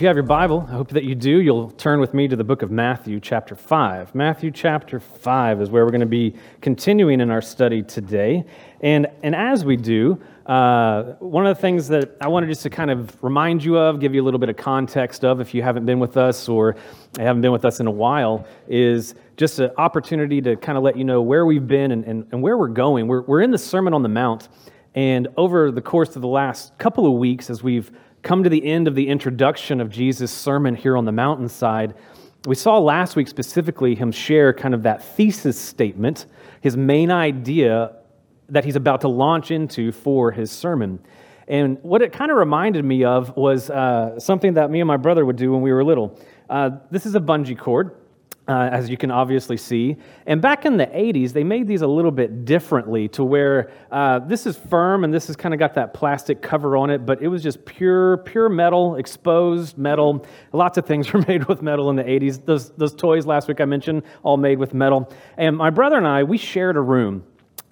if you have your Bible, I hope that you do, you'll turn with me to the book of Matthew, chapter 5. Matthew, chapter 5 is where we're going to be continuing in our study today. And, and as we do, uh, one of the things that I wanted just to kind of remind you of, give you a little bit of context of if you haven't been with us or haven't been with us in a while, is just an opportunity to kind of let you know where we've been and, and, and where we're going. We're, we're in the Sermon on the Mount. And over the course of the last couple of weeks, as we've come to the end of the introduction of Jesus' sermon here on the mountainside, we saw last week specifically him share kind of that thesis statement, his main idea that he's about to launch into for his sermon. And what it kind of reminded me of was uh, something that me and my brother would do when we were little. Uh, this is a bungee cord uh, as you can obviously see. And back in the 80s, they made these a little bit differently to where uh, this is firm and this has kind of got that plastic cover on it, but it was just pure, pure metal, exposed metal. Lots of things were made with metal in the 80s. Those, those toys last week I mentioned, all made with metal. And my brother and I, we shared a room.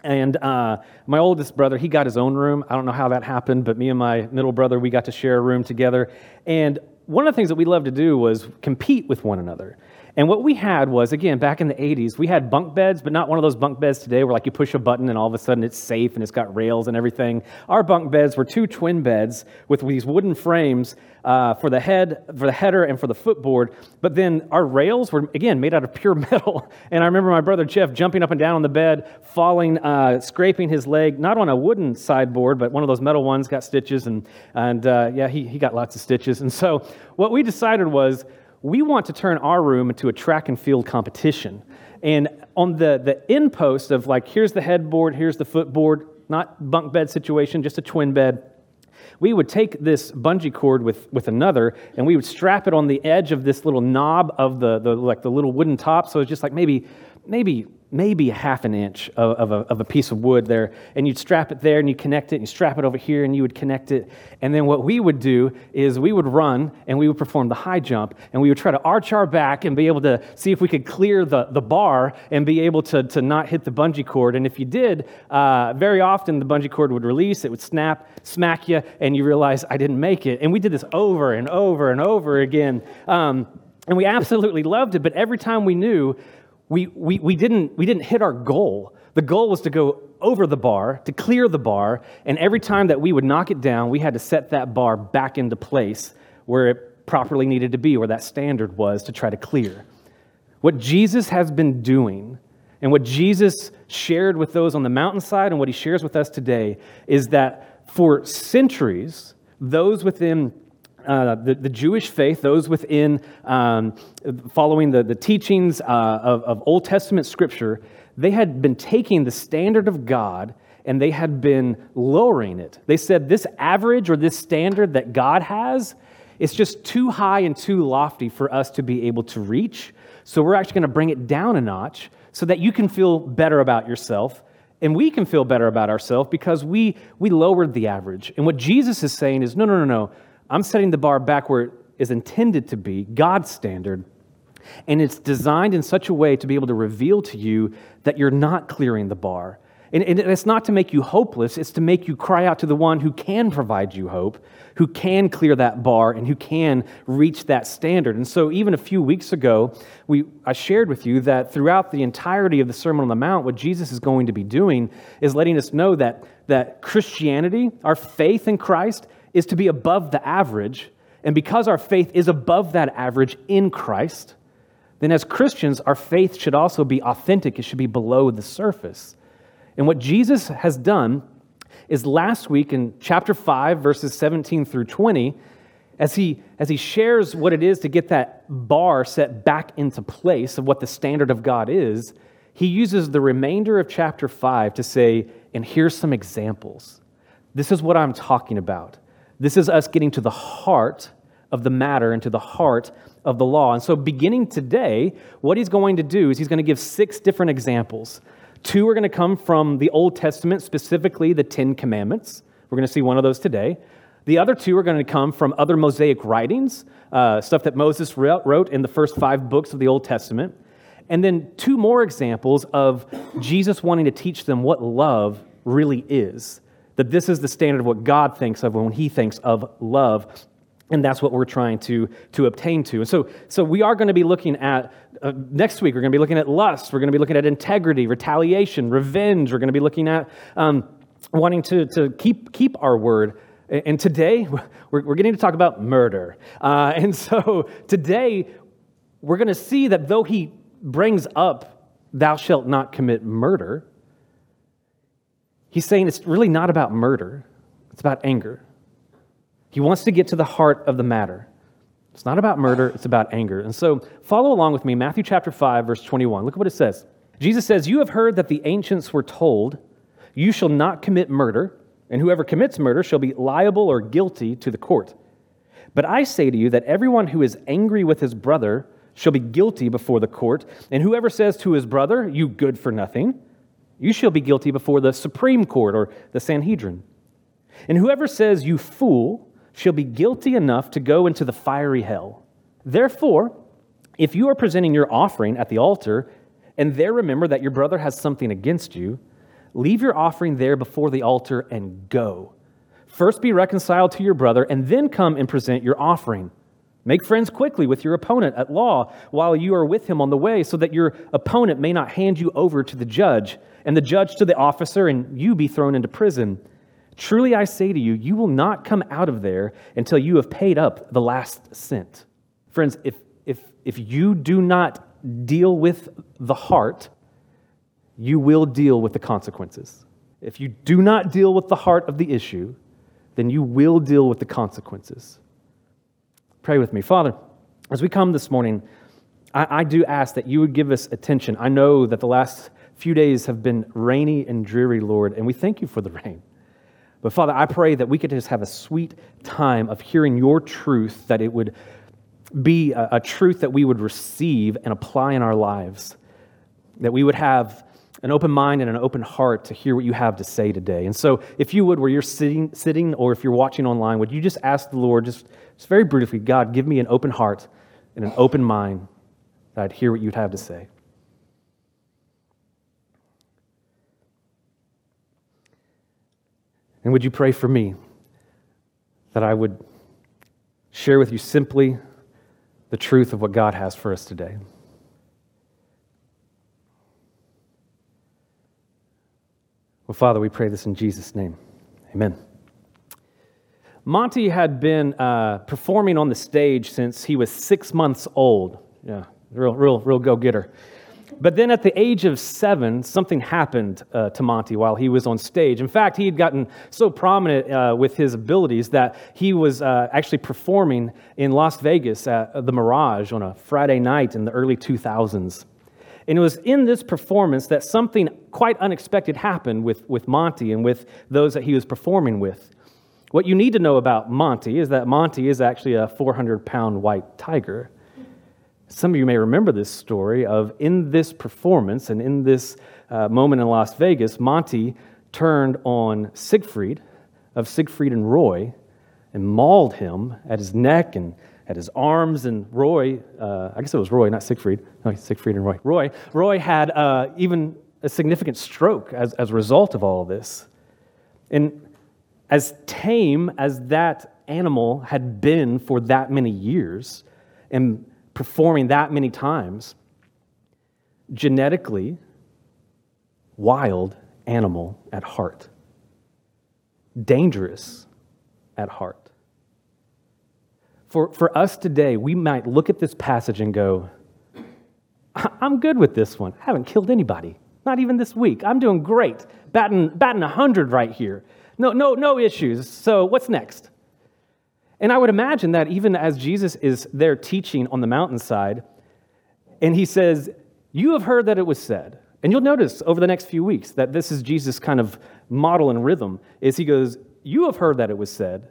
And uh, my oldest brother, he got his own room. I don't know how that happened, but me and my middle brother, we got to share a room together. And one of the things that we loved to do was compete with one another. And what we had was, again, back in the 80s, we had bunk beds, but not one of those bunk beds today where like you push a button and all of a sudden it's safe and it's got rails and everything. Our bunk beds were two twin beds with these wooden frames uh, for the head, for the header, and for the footboard. But then our rails were again made out of pure metal. And I remember my brother Jeff jumping up and down on the bed, falling, uh, scraping his leg, not on a wooden sideboard, but one of those metal ones, got stitches, and and uh, yeah, he he got lots of stitches. And so what we decided was we want to turn our room into a track and field competition. And on the, the end post of like, here's the headboard, here's the footboard, not bunk bed situation, just a twin bed, we would take this bungee cord with, with another and we would strap it on the edge of this little knob of the, the like the little wooden top. So it's just like maybe, maybe maybe a half an inch of, of, a, of, a, piece of wood there, and you'd strap it there and you connect it, and you strap it over here and you would connect it. And then what we would do is we would run and we would perform the high jump, and we would try to arch our back and be able to see if we could clear the, the bar and be able to, to not hit the bungee cord. And if you did, uh, very often the bungee cord would release, it would snap, smack you, and you realize I didn't make it. And we did this over and over and over again. Um, and we absolutely loved it, but every time we knew we, we, we, didn't, we didn't hit our goal. The goal was to go over the bar, to clear the bar, and every time that we would knock it down, we had to set that bar back into place where it properly needed to be, where that standard was to try to clear. What Jesus has been doing, and what Jesus shared with those on the mountainside, and what he shares with us today, is that for centuries, those within uh, the, the, Jewish faith, those within um, following the, the teachings uh, of, of Old Testament scripture, they had been taking the standard of God and they had been lowering it. They said, This average or this standard that God has, it's just too high and too lofty for us to be able to reach. So we're actually going to bring it down a notch so that you can feel better about yourself and we can feel better about ourselves because we, we lowered the average. And what Jesus is saying is no, no, no, no. I'm setting the bar back where it is intended to be, God's standard. And it's designed in such a way to be able to reveal to you that you're not clearing the bar. And, it's not to make you hopeless, it's to make you cry out to the one who can provide you hope, who can clear that bar, and who can reach that standard. And so, even a few weeks ago, we, I shared with you that throughout the entirety of the Sermon on the Mount, what Jesus is going to be doing is letting us know that, that Christianity, our faith in Christ, is to be above the average. And because our faith is above that average in Christ, then as Christians, our faith should also be authentic. It should be below the surface. And what Jesus has done is last week in chapter 5, verses 17 through 20, as he, as he shares what it is to get that bar set back into place of what the standard of God is, he uses the remainder of chapter 5 to say, and here's some examples. This is what I'm talking about. This is us getting to the heart of the matter and to the heart of the law. And so, beginning today, what he's going to do is he's going to give six different examples. Two are going to come from the Old Testament, specifically the Ten Commandments. We're going to see one of those today. The other two are going to come from other Mosaic writings, uh, stuff that Moses wrote in the first five books of the Old Testament. And then two more examples of Jesus wanting to teach them what love really is that this is the standard of what God thinks of when he thinks of love. And that's what we're trying to, to obtain to. And so, so we are going to be looking at, uh, next week, we're going to be looking at lust. We're going to be looking at integrity, retaliation, revenge. We're going to be looking at um, wanting to, to keep, keep our word. And today, we're, getting to talk about murder. Uh, and so today, we're going to see that though he brings up, thou shalt not commit murder, he's saying it's really not about murder, it's about anger. He wants to get to the heart of the matter. It's not about murder, it's about anger. And so follow along with me, Matthew chapter 5, verse 21. Look at what it says. Jesus says, You have heard that the ancients were told, You shall not commit murder, and whoever commits murder shall be liable or guilty to the court. But I say to you that everyone who is angry with his brother shall be guilty before the court, and whoever says to his brother, You good for nothing, you shall be guilty before the Supreme Court or the Sanhedrin. And whoever says, You fool, shall be guilty enough to go into the fiery hell. Therefore, if you are presenting your offering at the altar, and there remember that your brother has something against you, leave your offering there before the altar and go. First be reconciled to your brother, and then come and present your offering. Make friends quickly with your opponent at law while you are with him on the way, so that your opponent may not hand you over to the judge, and the judge to the officer, and you be thrown into prison. Truly I say to you, you will not come out of there until you have paid up the last cent. Friends, if, if, if you do not deal with the heart, you will deal with the consequences. If you do not deal with the heart of the issue, then you will deal with the consequences. Pray with me. Father, as we come this morning, I, I do ask that you would give us attention. I know that the last few days have been rainy and dreary, Lord, and we thank you for the rain. But Father, I pray that we could just have a sweet time of hearing your truth, that it would be a, a, truth that we would receive and apply in our lives, that we would have an open mind and an open heart to hear what you have to say today. And so, if you would, where you're sitting, sitting or if you're watching online, would you just ask the Lord, just, just very briefly, God, give me an open heart and an open mind that I'd hear what you'd have to say. And would you pray for me that I would share with you simply the truth of what God has for us today? Well, Father, we pray this in Jesus' name. Amen. Monty had been uh, performing on the stage since he was six months old. Yeah, real, real, real go getter. But then at the age of seven, something happened uh, to Monty while he was on stage. In fact, he had gotten so prominent uh, with his abilities that he was uh, actually performing in Las Vegas at the Mirage on a Friday night in the early 2000s. And it was in this performance that something quite unexpected happened with, with Monty and with those that he was performing with. What you need to know about Monty is that Monty is actually a 400 pound white tiger. Some of you may remember this story of in this performance and in this uh, moment in Las Vegas, Monty turned on Siegfried of Siegfried and Roy and mauled him at his neck and at his arms. And Roy, uh, I guess it was Roy, not Siegfried. No, Siegfried and Roy. Roy, Roy had uh, even a significant stroke as, as a result of all of this. And as tame as that animal had been for that many years, and performing that many times. Genetically, wild animal at heart, dangerous at heart. For, for us today, we might look at this passage and go, I'm good with this one. I haven't killed anybody, not even this week. I'm doing great, batting, batting 100 right here. No, no, no issues. So what's next? And I would imagine that even as Jesus is there teaching on the mountainside, and he says, You have heard that it was said. And you'll notice over the next few weeks that this is Jesus' kind of model and rhythm, is he goes, You have heard that it was said,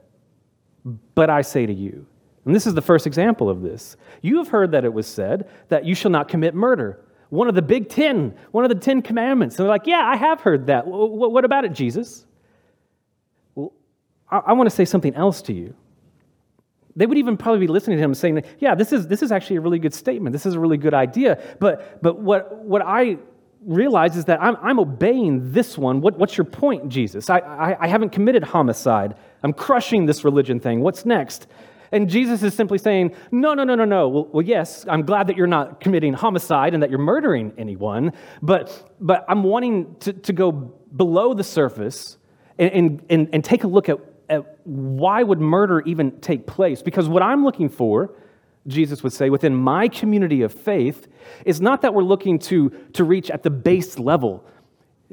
but I say to you. And this is the first example of this. You have heard that it was said that you shall not commit murder. One of the big ten, one of the ten commandments. And they're like, Yeah, I have heard that. What about it, Jesus? Well, I want to say something else to you they would even probably be listening to him saying, yeah, this is, this is actually a really good statement. This is a really good idea. But, but what, what I realize is that I'm, I'm obeying this one. What, what's your point, Jesus? I, I, I haven't committed homicide. I'm crushing this religion thing. What's next? And Jesus is simply saying, No, no, no, no, no. Well, well, yes, I'm glad that you're not committing homicide and that you're murdering anyone, but, but I'm wanting to, to go below the surface and, and, and take a look at, at why would murder even take place. Because what I'm looking for, Jesus would say, within my community of faith, is not that we're looking to, to reach at the base level.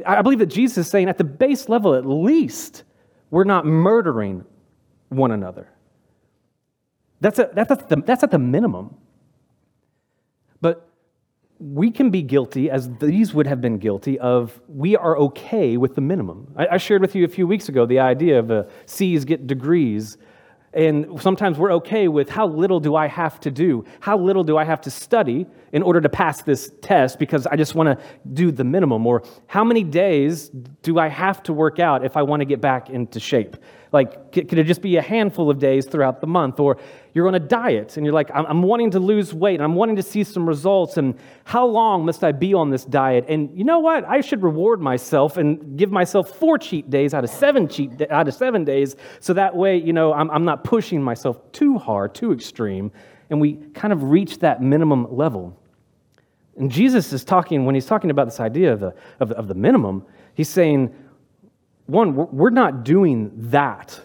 I believe that Jesus is saying, at the base level at least, we're not murdering one another. That's, a, that's, at the, that's at the minimum. But we can be guilty, as these would have been guilty, of we are okay with the minimum. I, I shared with you a few weeks ago the idea of uh, C's get degrees and sometimes we're okay with how little do I have to do? How little do I have to study in order to pass this test because I just want to do the minimum? Or how many days do I have to work out if I want to get back into shape? Like, could it just be a handful of days throughout the month? Or you're on a diet and you're like, I'm wanting to lose weight and I'm wanting to see some results. And how long must I be on this diet? And you know what? I should reward myself and give myself four cheat days out of seven cheat out of seven days. So that way, you know, I'm, I'm not pushing myself too hard, too extreme. And we kind of reach that minimum level. And Jesus is talking, when he's talking about this idea of the, of, of the minimum, he's saying, one, we're not doing that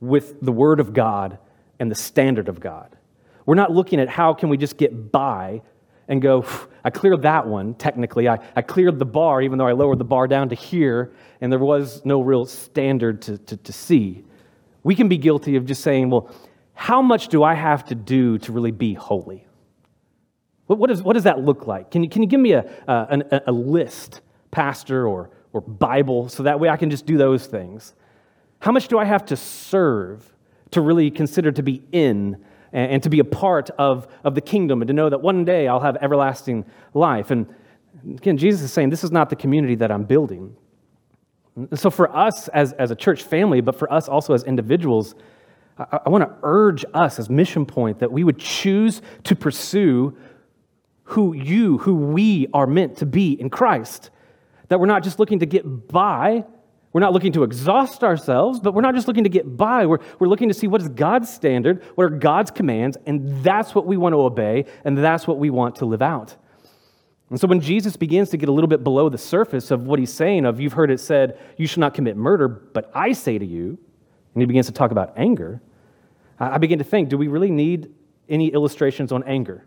with the Word of God and the standard of God. We're not looking at how can we just get by and go, I cleared that one, technically. I, I cleared the bar, even though I lowered the bar down to here, and there was no real standard to, to, to see. We can be guilty of just saying, well, how much do I have to do to really be holy? What, what, is, what does that look like? Can you, can you give me a, a, a list, pastor or, or Bible, so that way I can just do those things? How much do I have to serve to really consider to be in and, and to be a part of, of the kingdom and to know that one day I'll have everlasting life? And again, Jesus is saying this is not the community that I'm building. So, for us as, as a church family, but for us also as individuals, I, I want to urge us as Mission Point that we would choose to pursue who you, who we are meant to be in Christ. That we're not just looking to get by, we're not looking to exhaust ourselves, but we're not just looking to get by. We're, we're looking to see what is God's standard, what are God's commands, and that's what we want to obey, and that's what we want to live out. And so when Jesus begins to get a little bit below the surface of what he's saying, of you've heard it said, you should not commit murder, but I say to you, and he begins to talk about anger, I begin to think, do we really need any illustrations on anger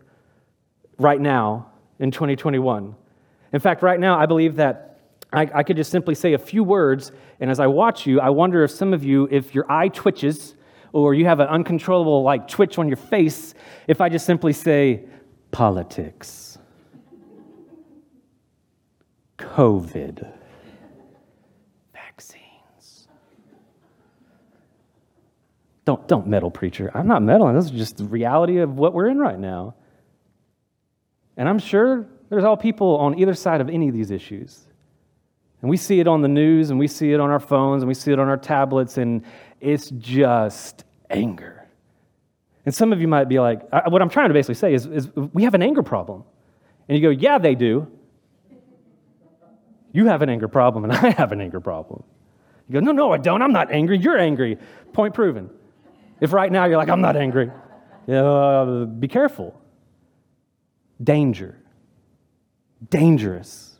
right now in 2021? In fact, right now, I believe that I, I, could just simply say a few words, and as I watch you, I wonder if some of you, if your eye twitches or you have an uncontrollable like twitch on your face, if I just simply say politics, COVID, vaccines. Don't, don't meddle, preacher. I'm not meddling. This is just the reality of what we're in right now. And I'm sure there's all people on either side of any of these issues. And we see it on the news and we see it on our phones and we see it on our tablets, and it's just anger. And some of you might be like, what I'm trying to basically say is, is we have an anger problem. And you go, yeah, they do. You have an anger problem, and I have an anger problem. You go, no, no, I don't. I'm not angry. You're angry. Point proven. If right now you're like, I'm not angry, uh, be careful. Danger. Dangerous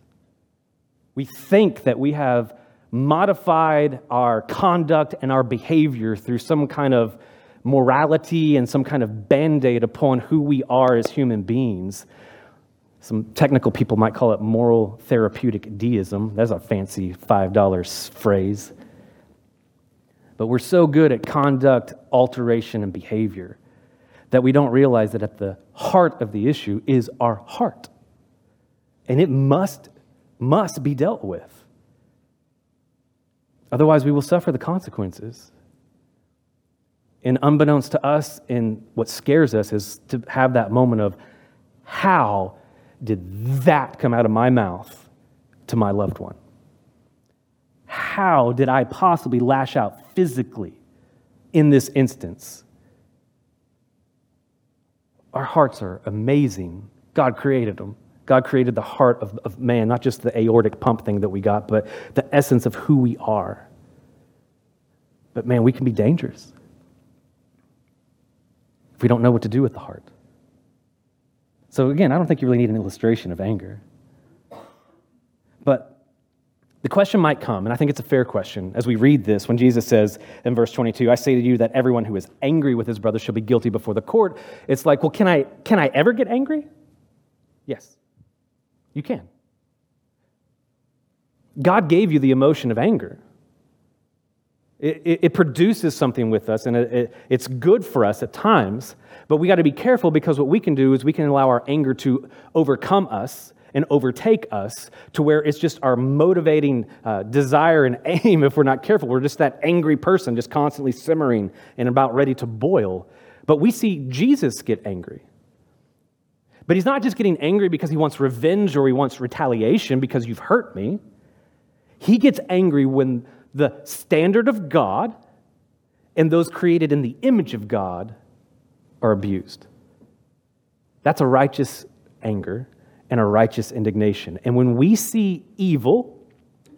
we think that we have modified our conduct and our behavior through some kind of morality and some kind of band aid upon who we are as human beings. Some technical people might call it moral therapeutic deism. That's a fancy $5 phrase. But we're so good at conduct alteration and behavior that we don't realize that at the heart of the issue is our heart. And it must must be dealt with. Otherwise, we will suffer the consequences. And unbeknownst to us, and what scares us is to have that moment of how did that come out of my mouth to my loved one? How did I possibly lash out physically in this instance? Our hearts are amazing. God created them. God created the heart of, of man, not just the aortic pump thing that we got, but the essence of who we are. But man, we can be dangerous. if we don't know what to do with the heart. So, again, I don't think you really need an illustration of anger. But the question might come, and I think it's a fair question, as we read this, when Jesus says in verse 22, I say to you that everyone who is angry with his brother shall be guilty before the court. It's like, well, can I, can I ever get angry? Yes, you can. God gave you the emotion of anger. It, it, it produces something with us, and it, it's good for us at times, but we got to be careful because what we can do is we can allow our anger to overcome us and overtake us to where it's just our motivating uh, desire and aim if we're not careful. We're just that angry person, just constantly simmering and about ready to boil. But we see Jesus get angry. But he's not just getting angry because he wants revenge or he wants retaliation because you've hurt me. He gets angry when the standard of God and those created in the image of God are abused. That's a righteous anger and a righteous indignation. And when we see evil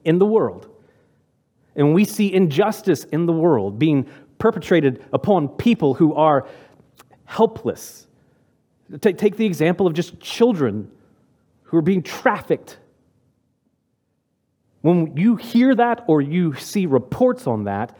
in the world, and we see injustice in the world being perpetrated upon people who are helpless, take, take the example of just children who are being trafficked. When you hear that or you see reports on that,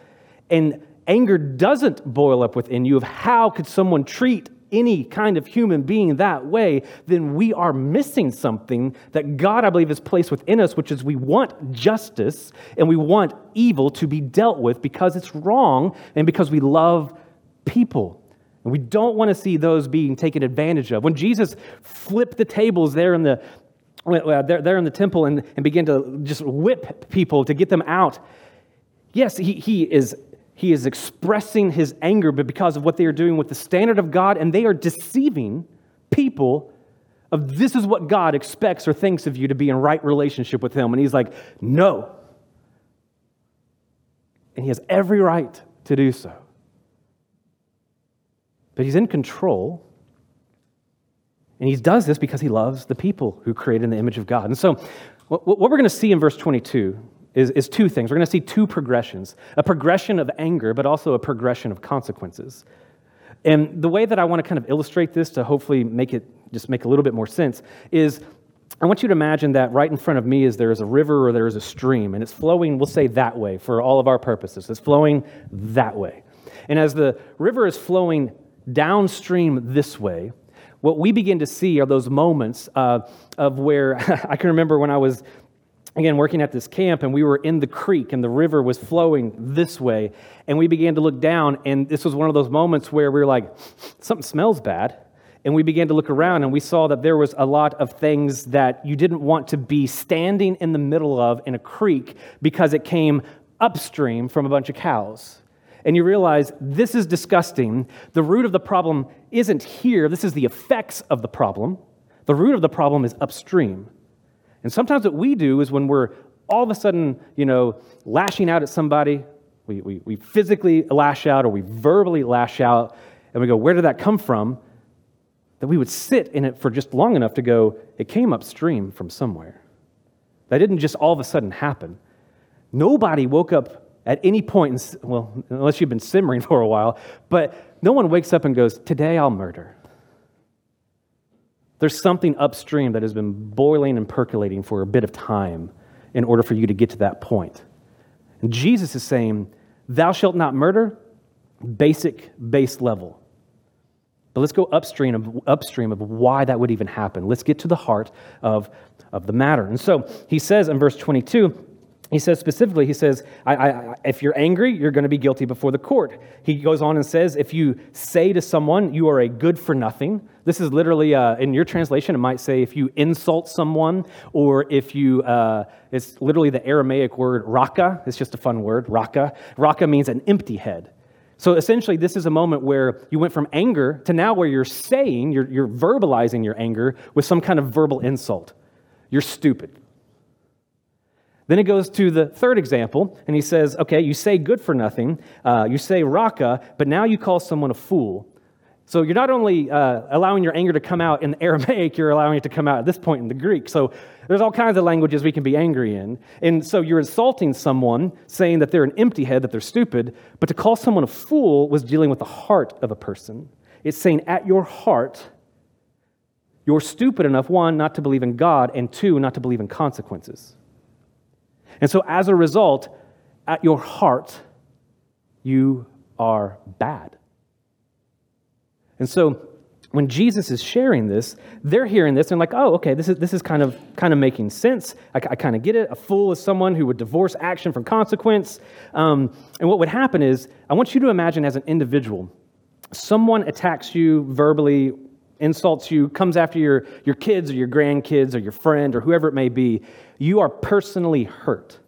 and anger doesn't boil up within you of how could someone treat any kind of human being that way, then we are missing something that God, I believe, has placed within us, which is we want justice and we want evil to be dealt with because it's wrong and because we love people. And we don't want to see those being taken advantage of. When Jesus flipped the tables there in the, there, there in the temple and, and began to just whip people to get them out, yes, he, he is he is expressing his anger, but because of what they are doing with the standard of God, and they are deceiving people of this is what God expects or thinks of you to be in right relationship with him. And he's like, no. And he has every right to do so. But he's in control. And he does this because he loves the people who created in the image of God. And so, what we're going to see in verse 22 is, is two things. We're going to see two progressions a progression of anger, but also a progression of consequences. And the way that I want to kind of illustrate this to hopefully make it just make a little bit more sense is I want you to imagine that right in front of me is there is a river or there is a stream, and it's flowing, we'll say that way for all of our purposes. It's flowing that way. And as the river is flowing downstream this way, what we begin to see are those moments uh, of where I can remember when I was again working at this camp and we were in the creek and the river was flowing this way and we began to look down and this was one of those moments where we were like something smells bad. And we began to look around and we saw that there was a lot of things that you didn't want to be standing in the middle of in a creek because it came upstream from a bunch of cows and you realize this is disgusting the root of the problem isn't here this is the effects of the problem the root of the problem is upstream and sometimes what we do is when we're all of a sudden, you know, lashing out at somebody, we, we, we physically lash out or we verbally lash out, and we go, where did that come from? That we would sit in it for just long enough to go, it came upstream from somewhere. That didn't just all of a sudden happen. Nobody woke up at any point, in, well, unless you've been simmering for a while, but no one wakes up and goes, Today I'll murder. There's something upstream that has been boiling and percolating for a bit of time in order for you to get to that point. And Jesus is saying, Thou shalt not murder, basic, base level. But let's go upstream of, upstream of why that would even happen. Let's get to the heart of, of the matter. And so he says in verse 22 he says specifically, he says, I, I, if you're angry, you're going to be guilty before the court. He goes on and says, if you say to someone, you are a good for nothing, this is literally, uh, in your translation, it might say if you insult someone, or if you, uh, it's literally the Aramaic word raka. It's just a fun word, raka. Raka means an empty head. So essentially, this is a moment where you went from anger to now where you're saying, you're, you're verbalizing your anger with some kind of verbal insult. You're stupid. Then it goes to the third example, and he says, okay, you say good for nothing, uh, you say raka, but now you call someone a fool. So you're not only uh, allowing your anger to come out in the Aramaic, you're allowing it to come out at this point in the Greek. So there's all kinds of languages we can be angry in. And so you're insulting someone, saying that they're an empty head, that they're stupid, but to call someone a fool was dealing with the heart of a person. It's saying at your heart, you're stupid enough, one, not to believe in God, and two, not to believe in consequences. And so as a result, at your heart, you are bad. And so when Jesus is sharing this, they're hearing this and like, oh, okay, this is, this is kind, of, kind of making sense. I, I kind of get it. A fool is someone who would divorce action from consequence. Um, and what would happen is, I want you to imagine as an individual, someone attacks you verbally, insults you, comes after your, your kids or your grandkids or your friend or whoever it may be. You are personally hurt.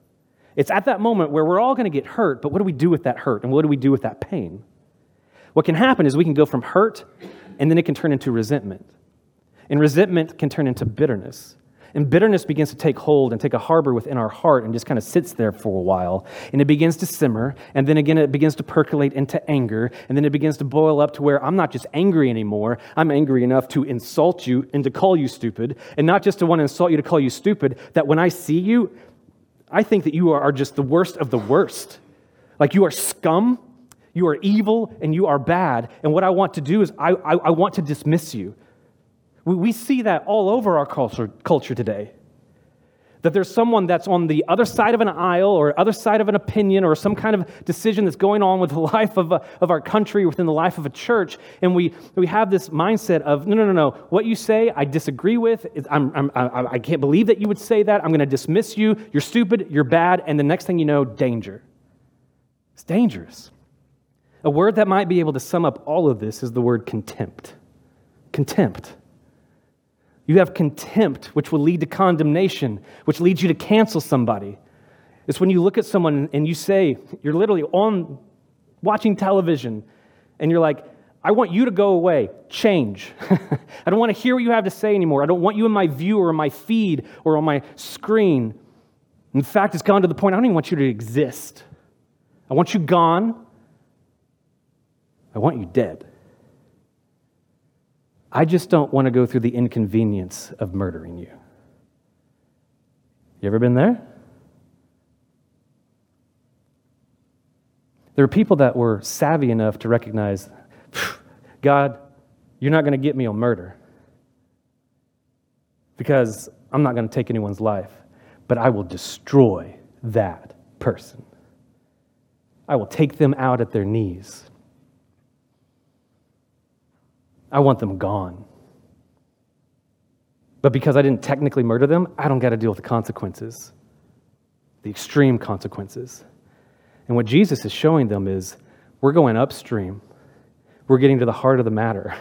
It's at that moment where we're all going to get hurt, but what do we do with that hurt? And what do we do with that pain? What can happen is we can go from hurt and then it can turn into resentment. And resentment can turn into bitterness. And bitterness begins to take hold and take a harbor within our heart and just kind of sits there for a while. And it begins to simmer. And then again, it begins to percolate into anger. And then it begins to boil up to where I'm not just angry anymore. I'm angry enough to insult you and to call you stupid. And not just to want to insult you to call you stupid, that when I see you, I think that you are just the worst of the worst. Like you are scum you are evil and you are bad. And what I want to do is I, I, I want to dismiss you. We, we see that all over our culture, culture today. That there's someone that's on the other side of an aisle or other side of an opinion or some kind of decision that's going on with the life of, a, of our country, within the life of a church. And we, we have this mindset of, no, no, no, no. What you say, I disagree with. I'm, I'm, I, I can't believe that you would say that. I'm going to dismiss you. You're stupid. You're bad. And the next thing you know, danger. It's dangerous. A word that might be able to sum up all of this is the word contempt. Contempt. You have contempt, which will lead to condemnation, which leads you to cancel somebody. It's when you look at someone and you say, you're literally on watching television, and you're like, I want you to go away, change. I don't want to hear what you have to say anymore. I don't want you in my view or my feed or on my screen. In fact, it's gone to the point I don't even want you to exist. I want you gone. I want you dead. I just don't want to go through the inconvenience of murdering you. You ever been there? There are people that were savvy enough to recognize God, you're not going to get me on murder because I'm not going to take anyone's life, but I will destroy that person. I will take them out at their knees. I want them gone. But because I didn't technically murder them, I don't got to deal with the consequences, the extreme consequences. And what Jesus is showing them is we're going upstream, we're getting to the heart of the matter.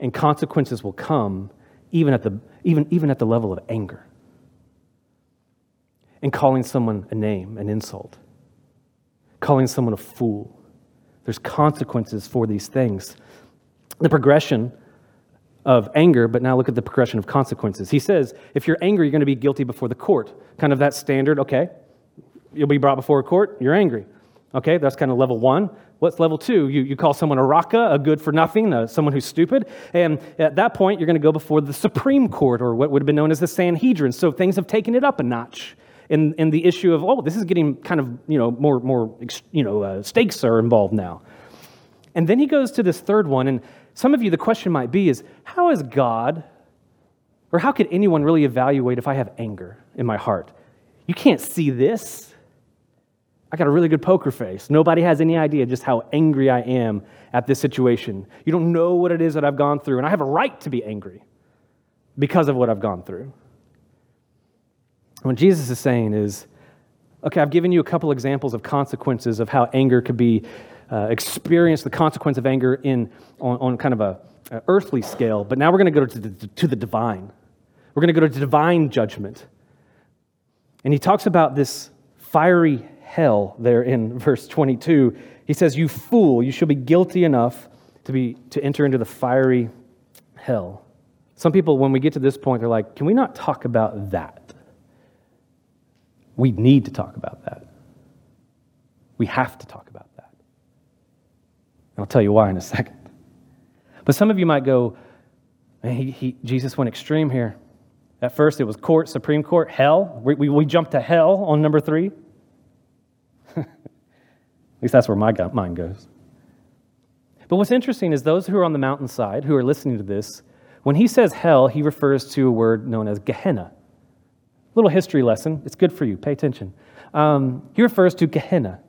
And consequences will come even at the, even, even at the level of anger. And calling someone a name, an insult, calling someone a fool. There's consequences for these things the progression of anger, but now look at the progression of consequences. He says, if you're angry, you're going to be guilty before the court. Kind of that standard, okay, you'll be brought before a court, you're angry. Okay, that's kind of level one. What's level two? You, you call someone a raka, a good for nothing, uh, someone who's stupid. And at that point, you're going to go before the Supreme Court, or what would have been known as the Sanhedrin. So things have taken it up a notch. In, in the issue of, oh, this is getting kind of, you know, more, more you know, uh, stakes are involved now. And then he goes to this third one, and some of you, the question might be is how is God, or how could anyone really evaluate if I have anger in my heart? You can't see this. I got a really good poker face. Nobody has any idea just how angry I am at this situation. You don't know what it is that I've gone through, and I have a right to be angry because of what I've gone through. What Jesus is saying is, okay, I've given you a couple examples of consequences of how anger could be uh, experience the consequence of anger in, on, on kind of a, a, earthly scale, but now we're going to go to the, to the divine. We're going to go to divine judgment. And he talks about this fiery hell there in verse 22. He says, You fool, you shall be guilty enough to, be, to enter into the fiery hell. Some people, when we get to this point, they're like, Can we not talk about that? We need to talk about that. We have to talk about that. I'll tell you why in a second. But some of you might go, he, he, Jesus went extreme here. At first, it was court, Supreme Court, hell. We, we, we jumped to hell on number three. At least that's where my mind goes. But what's interesting is those who are on the mountainside, who are listening to this, when he says hell, he refers to a word known as Gehenna. Little history lesson. It's good for you. Pay attention. Um, he refers to Gehenna.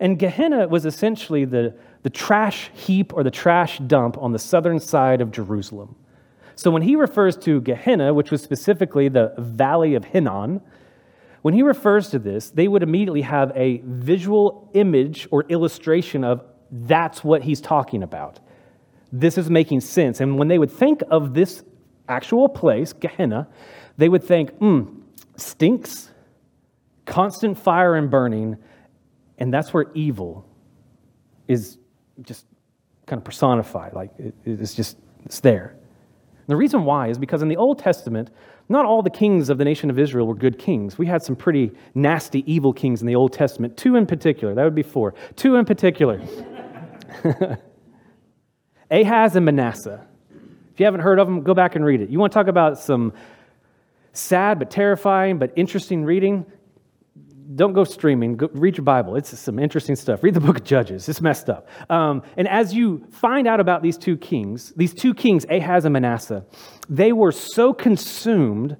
And Gehenna was essentially the, the trash heap or the trash dump on the southern side of Jerusalem. So when he refers to Gehenna, which was specifically the valley of Hinnom, when he refers to this, they would immediately have a visual image or illustration of that's what he's talking about. This is making sense. And when they would think of this actual place, Gehenna, they would think, hmm, stinks, constant fire and burning, and that's where evil is just kind of personified. Like it's just, it's there. And the reason why is because in the Old Testament, not all the kings of the nation of Israel were good kings. We had some pretty nasty, evil kings in the Old Testament, two in particular. That would be four. Two in particular Ahaz and Manasseh. If you haven't heard of them, go back and read it. You want to talk about some sad but terrifying but interesting reading? Don't go streaming. Go, read your Bible. It's some interesting stuff. Read the book of Judges. It's messed up. Um, and as you find out about these two kings, these two kings, Ahaz and Manasseh, they were so consumed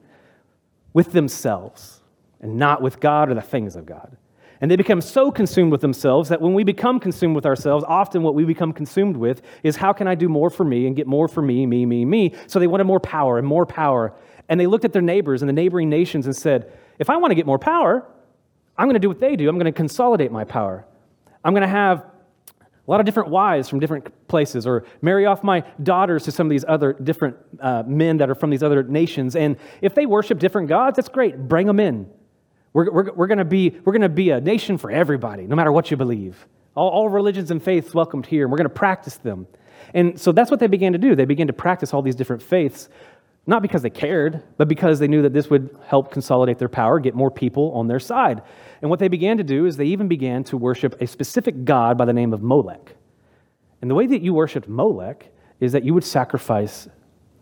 with themselves and not with God or the things of God. And they become so consumed with themselves that when we become consumed with ourselves, often what we become consumed with is how can I do more for me and get more for me, me, me, me. So they wanted more power and more power. And they looked at their neighbors and the neighboring nations and said, if I want to get more power, I'm going to do what they do. I'm going to consolidate my power. I'm going to have a lot of different wives from different places, or marry off my daughters to some of these other different uh, men that are from these other nations. And if they worship different gods, that's great. Bring them in. We're, we're, we're going to be, we're to be a nation for everybody, no matter what you believe. All, all religions and faiths welcomed here, and we're going to practice them. And so that's what they began to do. They began to practice all these different faiths not because they cared, but because they knew that this would help consolidate their power, get more people on their side. And what they began to do is they even began to worship a specific god by the name of Molech. And the way that you worshiped Molech is that you would sacrifice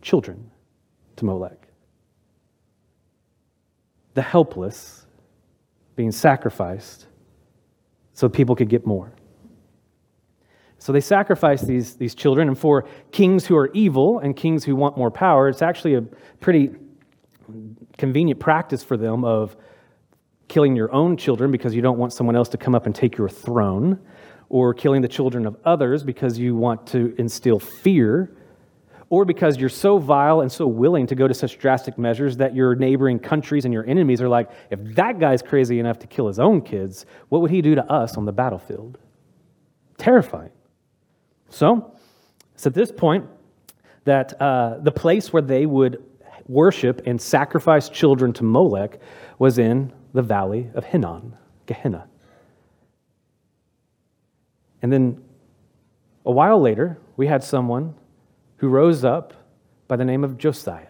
children to Molech. The helpless being sacrificed so people could get more. So they sacrifice these, these children, and for kings who are evil and kings who want more power, it's actually a pretty convenient practice for them of killing your own children because you don't want someone else to come up and take your throne, or killing the children of others because you want to instill fear, or because you're so vile and so willing to go to such drastic measures that your neighboring countries and your enemies are like, if that guy's crazy enough to kill his own kids, what would he do to us on the battlefield? Terrifying. So, it's at this point that uh, the place where they would worship and sacrifice children to Molech was in the valley of Hinnom, Gehenna. And then a while later, we had someone who rose up by the name of Josiah.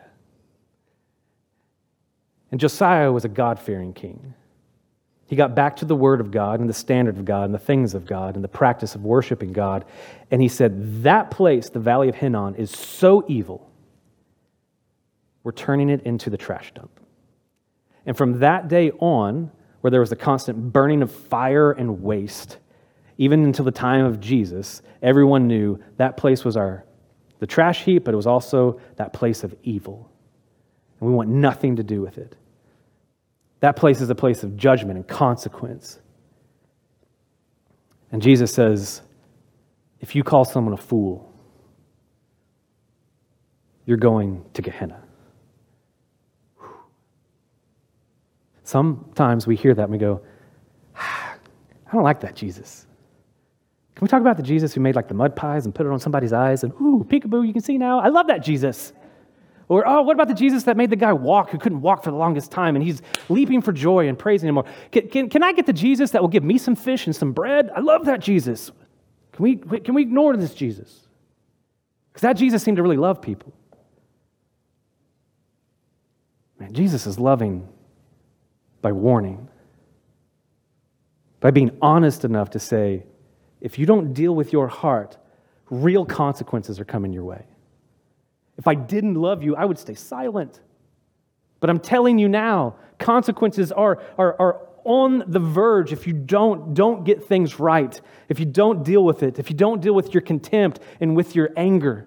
And Josiah was a God fearing king. He got back to the Word of God and the standard of God and the things of God and the practice of worshiping God. And he said, That place, the Valley of Hinnom, is so evil, we're turning it into the trash dump. And from that day on, where there was a constant burning of fire and waste, even until the time of Jesus, everyone knew that place was our the trash heap, but it was also that place of evil. And we want nothing to do with it. That place is a place of judgment and consequence. And Jesus says, if you call someone a fool, you're going to Gehenna. Sometimes we hear that and we go, ah, I don't like that Jesus. Can we talk about the Jesus who made like the mud pies and put it on somebody's eyes and, ooh, peekaboo, you can see now? I love that Jesus. Or, oh, what about the Jesus that made the guy walk who couldn't walk for the longest time and he's leaping for joy and praising him more? Can, can, can I get the Jesus that will give me some fish and some bread? I love that Jesus. Can we, can we ignore this Jesus? Because that Jesus seemed to really love people. Man, Jesus is loving by warning, by being honest enough to say, if you don't deal with your heart, real consequences are coming your way. If I didn't love you, I would stay silent. But I'm telling you now, consequences are, are, are on the verge if you don't, don't get things right, if you don't deal with it, if you don't deal with your contempt and with your anger.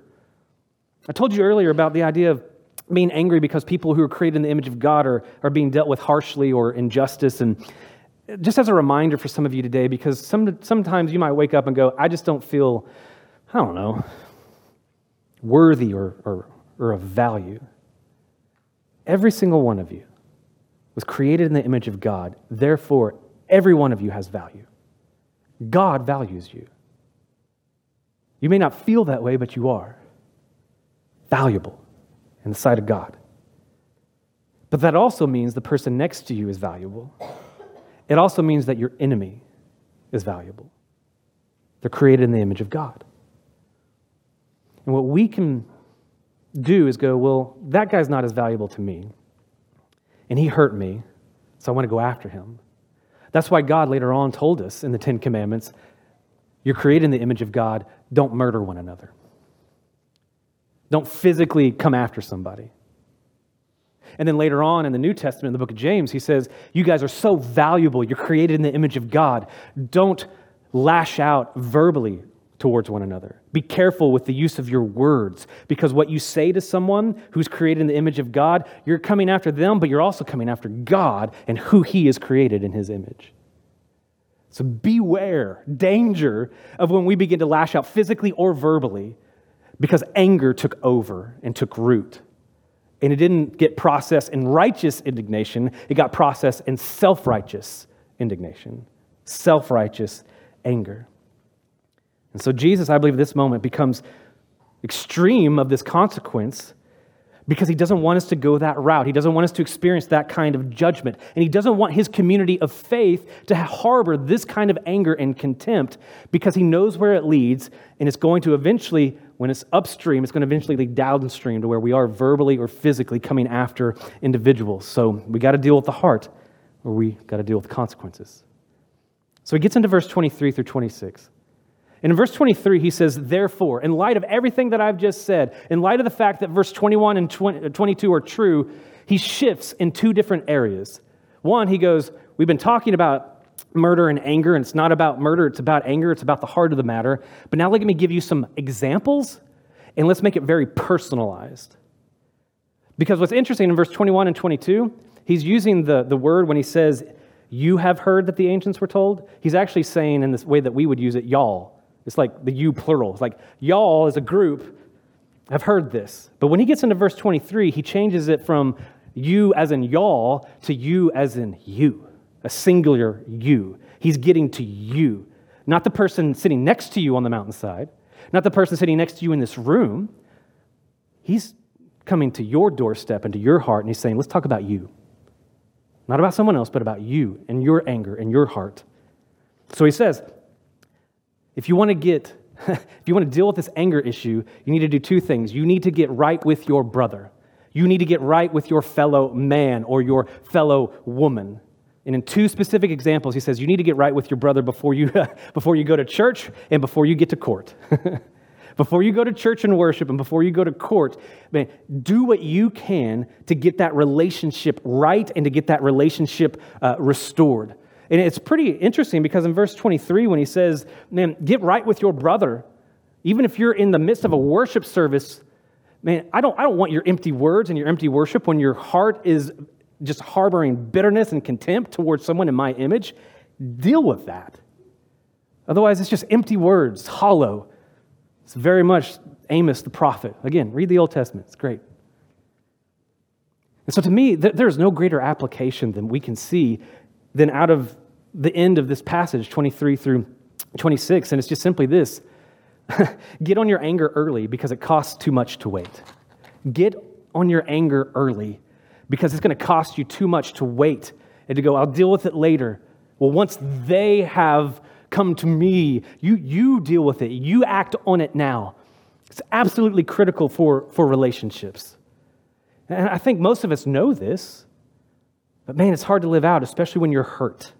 I told you earlier about the idea of being angry because people who are created in the image of God are, are being dealt with harshly or injustice. And just as a reminder for some of you today, because some, sometimes you might wake up and go, I just don't feel, I don't know, worthy or, or, or of value. Every single one of you was created in the image of God. Therefore, every one of you has value. God values you. You may not feel that way, but you are valuable in the sight of God. But that also means the person next to you is valuable. It also means that your enemy is valuable. They're created in the image of God. And what we can do is go, well, that guy's not as valuable to me. And he hurt me, so I want to go after him. That's why God later on told us in the Ten Commandments you're created in the image of God, don't murder one another. Don't physically come after somebody. And then later on in the New Testament, in the book of James, he says, You guys are so valuable. You're created in the image of God. Don't lash out verbally towards one another. Be careful with the use of your words because what you say to someone who's created in the image of God, you're coming after them, but you're also coming after God and who He is created in His image. So beware, danger of when we begin to lash out physically or verbally because anger took over and took root. And it didn't get processed in righteous indignation, it got processed in self righteous indignation, self righteous anger. And so, Jesus, I believe, at this moment becomes extreme of this consequence because he doesn't want us to go that route. He doesn't want us to experience that kind of judgment. And he doesn't want his community of faith to harbor this kind of anger and contempt because he knows where it leads. And it's going to eventually, when it's upstream, it's going to eventually lead downstream to where we are verbally or physically coming after individuals. So we got to deal with the heart or we got to deal with consequences. So he gets into verse 23 through 26. And in verse 23, he says, Therefore, in light of everything that I've just said, in light of the fact that verse 21 and 20, uh, 22 are true, he shifts in two different areas. One, he goes, We've been talking about murder and anger, and it's not about murder, it's about anger, it's about the heart of the matter. But now let me give you some examples, and let's make it very personalized. Because what's interesting in verse 21 and 22, he's using the, the word when he says, You have heard that the ancients were told. He's actually saying, in this way that we would use it, y'all. It's like the you plural. It's like y'all as a group have heard this. But when he gets into verse 23, he changes it from you as in y'all to you as in you, a singular you. He's getting to you, not the person sitting next to you on the mountainside, not the person sitting next to you in this room. He's coming to your doorstep and to your heart, and he's saying, Let's talk about you. Not about someone else, but about you and your anger and your heart. So he says, if you want to get, if you want to deal with this anger issue, you need to do two things. You need to get right with your brother. You need to get right with your fellow man or your fellow woman. And in two specific examples, he says you need to get right with your brother before you, before you go to church and before you get to court. before you go to church and worship and before you go to court, man, do what you can to get that relationship right and to get that relationship uh, restored. And it's pretty interesting because in verse 23, when he says, Man, get right with your brother, even if you're in the midst of a worship service, man, I don't, I don't want your empty words and your empty worship when your heart is just harboring bitterness and contempt towards someone in my image. Deal with that. Otherwise, it's just empty words, hollow. It's very much Amos the prophet. Again, read the Old Testament, it's great. And so to me, there's no greater application than we can see than out of the end of this passage, 23 through 26, and it's just simply this get on your anger early because it costs too much to wait. Get on your anger early because it's going to cost you too much to wait and to go, I'll deal with it later. Well, once they have come to me, you, you deal with it, you act on it now. It's absolutely critical for, for relationships. And I think most of us know this, but man, it's hard to live out, especially when you're hurt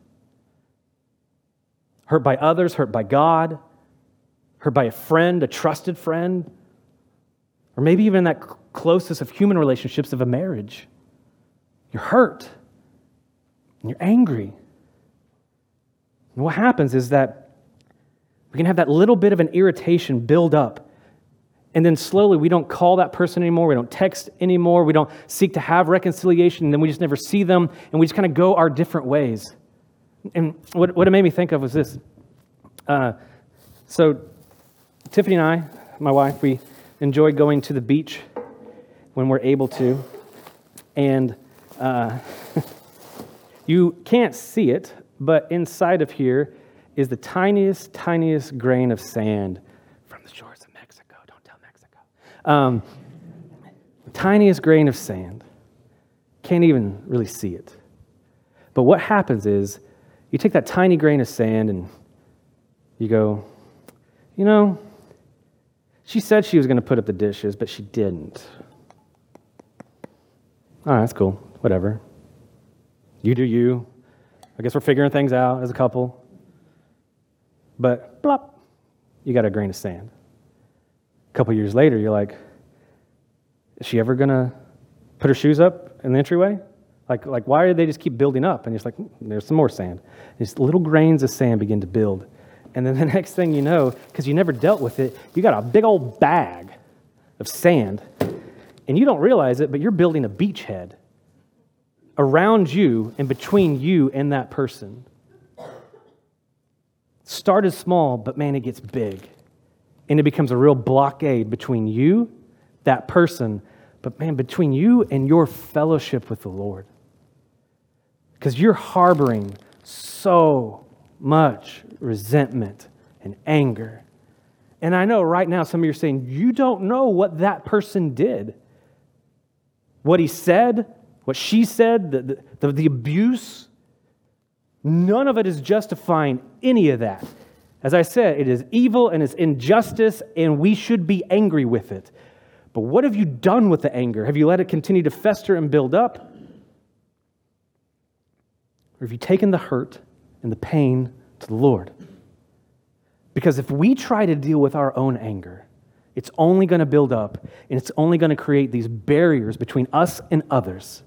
hurt by others, hurt by God, hurt by a friend, a trusted friend, or maybe even that closest of human relationships of a marriage. You're hurt and you're angry. And what happens is that we can have that little bit of an irritation build up. And then slowly, we don't call that person anymore. We don't text anymore. We don't seek to have reconciliation. And then we just never see them. And we just kind of go our different ways. And what, what it made me think of was this. Uh, so, Tiffany and I, my wife, we enjoy going to the beach when we're able to. And uh, you can't see it, but inside of here is the tiniest, tiniest grain of sand from the shores of Mexico. Don't tell Mexico. Um, tiniest grain of sand. Can't even really see it. But what happens is you take that tiny grain of sand and you go, you know, she said she was going to put up the dishes, but she didn't. All right, that's cool. Whatever. You do you. I guess we're figuring things out as a couple. But blop, you got a grain of sand. A couple years later, you're like, is she ever going to put her shoes up in the entryway? Like, like, why do they just keep building up? And you're like, hmm, there's some more sand. These little grains of sand begin to build. And then the next thing you know, because you never dealt with it, you got a big old bag of sand. And you don't realize it, but you're building a beachhead around you and between you and that person. Start Started small, but man, it gets big. And it becomes a real blockade between you, that person, but man, between you and your fellowship with the Lord. Because you're harboring so much resentment and anger. And I know right now some of you are saying, you don't know what that person did. What he said, what she said, the, the, the, abuse, none of it is justifying any of that. As I said, it is evil and it's injustice, and we should be angry with it. But what have you done with the anger? Have you let it continue to fester and build up? Or have you taken the hurt and the pain to the Lord? Because if we try to deal with our own anger, it's only going to build up and it's only going to create these barriers between us and others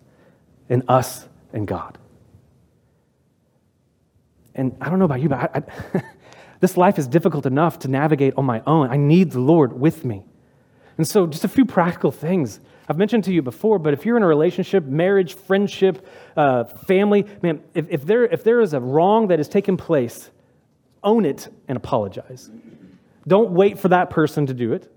and us and God. And I don't know about you, but I, I, this life is difficult enough to navigate on my own. I need the Lord with me. And so, just a few practical things. I've mentioned to you before, but if you're in a relationship, marriage, friendship, uh, family, man, if, if, there, if there is a wrong that has taken place, own it and apologize. Don't wait for that person to do it.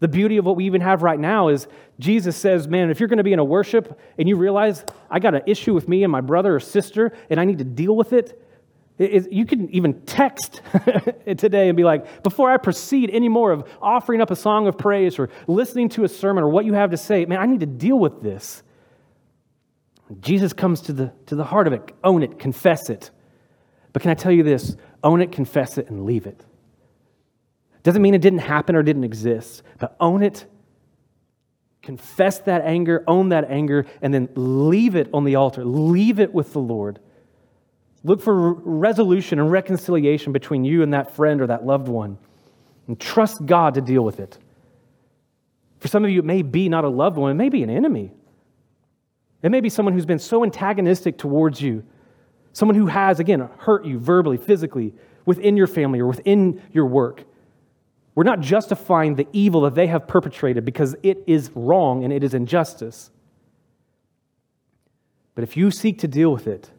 The beauty of what we even have right now is Jesus says, man, if you're going to be in a worship and you realize I got an issue with me and my brother or sister and I need to deal with it, it, you can even text today and be like, before I proceed any more of offering up a song of praise or listening to a sermon or what you have to say, man, I need to deal with this. Jesus comes to the, to the heart of it. Own it, confess it. But can I tell you this? Own it, confess it, and leave it. Doesn't mean it didn't happen or didn't exist, but own it, confess that anger, own that anger, and then leave it on the altar. Leave it with the Lord. Look for resolution and reconciliation between you and that friend or that loved one. And trust God to deal with it. For some of you, it may be not a loved one, it may be an enemy. It may be someone who's been so antagonistic towards you, someone who has, again, hurt you verbally, physically, within your family or within your work. We're not justifying the evil that they have perpetrated because it is wrong and it is injustice. But if you seek to deal with it,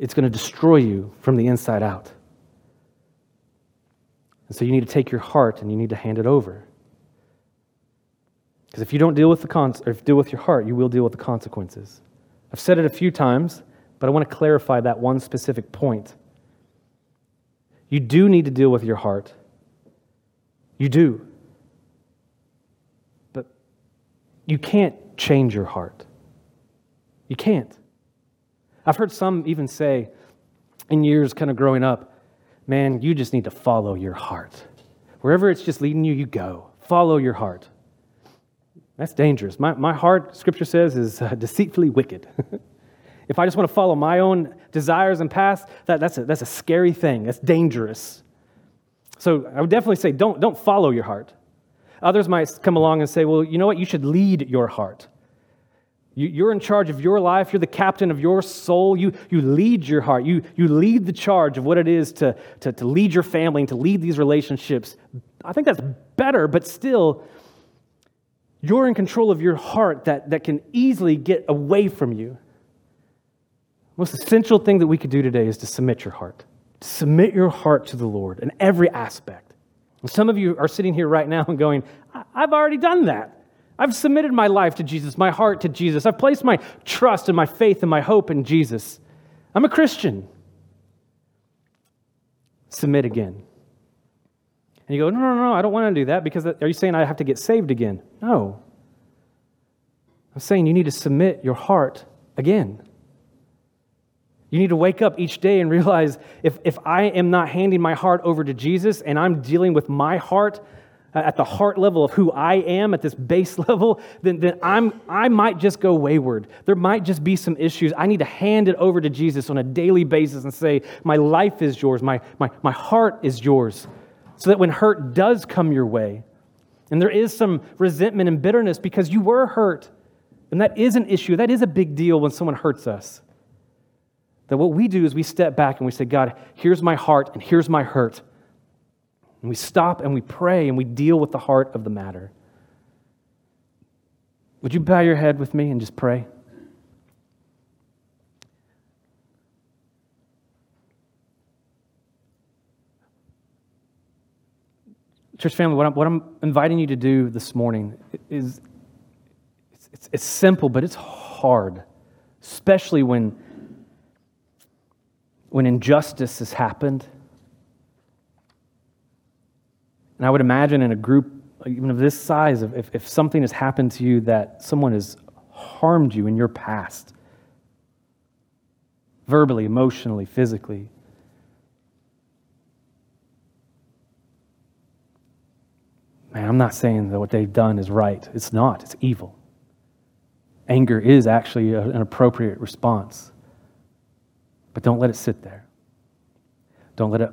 it's going to destroy you from the inside out. And so you need to take your heart and you need to hand it over. Because if you don't deal with the con- or deal with your heart, you will deal with the consequences. I've said it a few times, but I want to clarify that one specific point. You do need to deal with your heart. You do. But you can't change your heart. You can't. I've heard some even say in years kind of growing up, man, you just need to follow your heart. Wherever it's just leading you, you go. Follow your heart. That's dangerous. My, my heart, scripture says, is uh, deceitfully wicked. if I just want to follow my own desires and paths, that, that's, a, that's a scary thing. That's dangerous. So I would definitely say don't, don't follow your heart. Others might come along and say, well, you know what? You should lead your heart. You, are in charge of your life. You're the captain of your soul. You, you lead your heart. You, you lead the charge of what it is to, to, to lead your family and to lead these relationships. I think that's better, but still, you're in control of your heart that, that can easily get away from you. The most essential thing that we could do today is to submit your heart. Submit your heart to the Lord in every aspect. And some of you are sitting here right now and going, I've already done that. I've submitted my life to Jesus, my heart to Jesus. I've placed my trust and my faith and my hope in Jesus. I'm a Christian. Submit again. And you go, no, no, no, I don't want to do that because are you saying I have to get saved again? No. I'm saying you need to submit your heart again. You need to wake up each day and realize if, if I am not handing my heart over to Jesus and I'm dealing with my heart at the heart level of who I am, at this base level, then, then I'm, I might just go wayward. There might just be some issues. I need to hand it over to Jesus on a daily basis and say, My life is yours, my, my, my heart is yours. So that when hurt does come your way, and there is some resentment and bitterness because you were hurt, and that is an issue, that is a big deal when someone hurts us. That what we do is we step back and we say, God, here's my heart and here's my hurt. And we stop and we pray and we deal with the heart of the matter. Would you bow your head with me and just pray? Church family, what I'm, what I'm inviting you to do this morning is it's, it's, it's simple, but it's hard, especially when, when injustice has happened and I would imagine in a group even of this size, if, if something has happened to you that someone has harmed you in your past, verbally, emotionally, physically, man, I'm not saying that what they've done is right. It's not, it's evil. Anger is actually a, an appropriate response. But don't let it sit there. Don't let it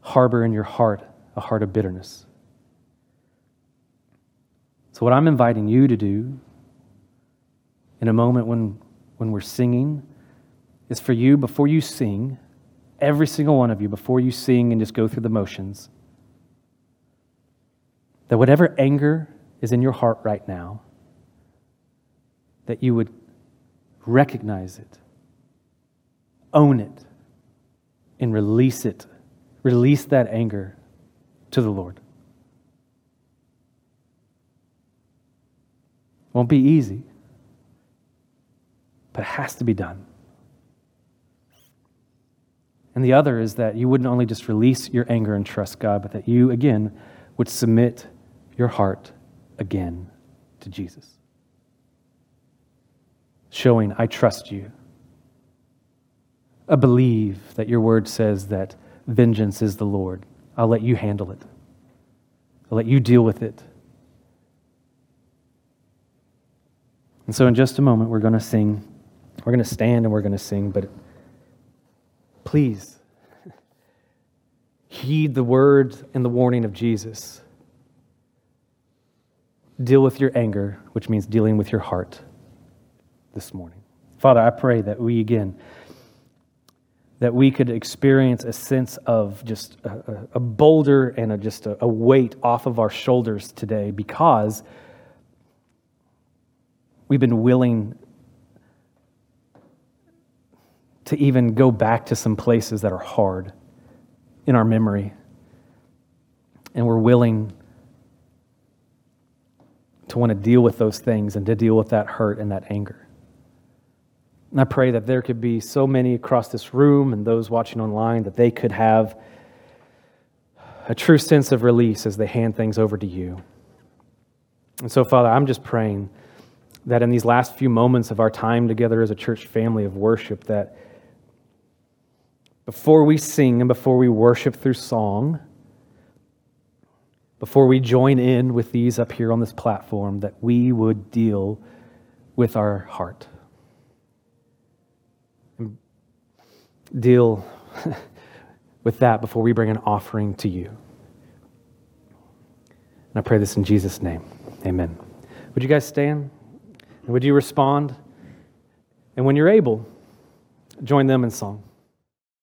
harbor in your heart a heart of bitterness. So, what I'm inviting you to do in a moment when, when we're singing is for you, before you sing, every single one of you, before you sing and just go through the motions, that whatever anger is in your heart right now, that you would recognize it, own it, and release it. Release that anger to the Lord. Won't be easy, but it has to be done. And the other is that you wouldn't only just release your anger and trust God, but that you, again, would submit your heart again to Jesus. Showing, I trust you. I believe that your word says that vengeance is the Lord. I'll let you handle it. I'll let you deal with it. And so, in just a moment, we're going to sing. We're going to stand and we're going to sing, but please heed the words and the warning of Jesus. Deal with your anger, which means dealing with your heart this morning. Father, I pray that we again that we could experience a sense of just a, a boulder and a, just a, a weight off of our shoulders today because we've been willing to even go back to some places that are hard in our memory. And we're willing to want to deal with those things and to deal with that hurt and that anger. And I pray that there could be so many across this room and those watching online that they could have a true sense of release as they hand things over to you. And so, Father, I'm just praying that in these last few moments of our time together as a church family of worship, that before we sing and before we worship through song, before we join in with these up here on this platform, that we would deal with our heart. Deal with that before we bring an offering to you. And I pray this in Jesus' name. Amen. Would you guys stand? And would you respond? And when you're able, join them in song.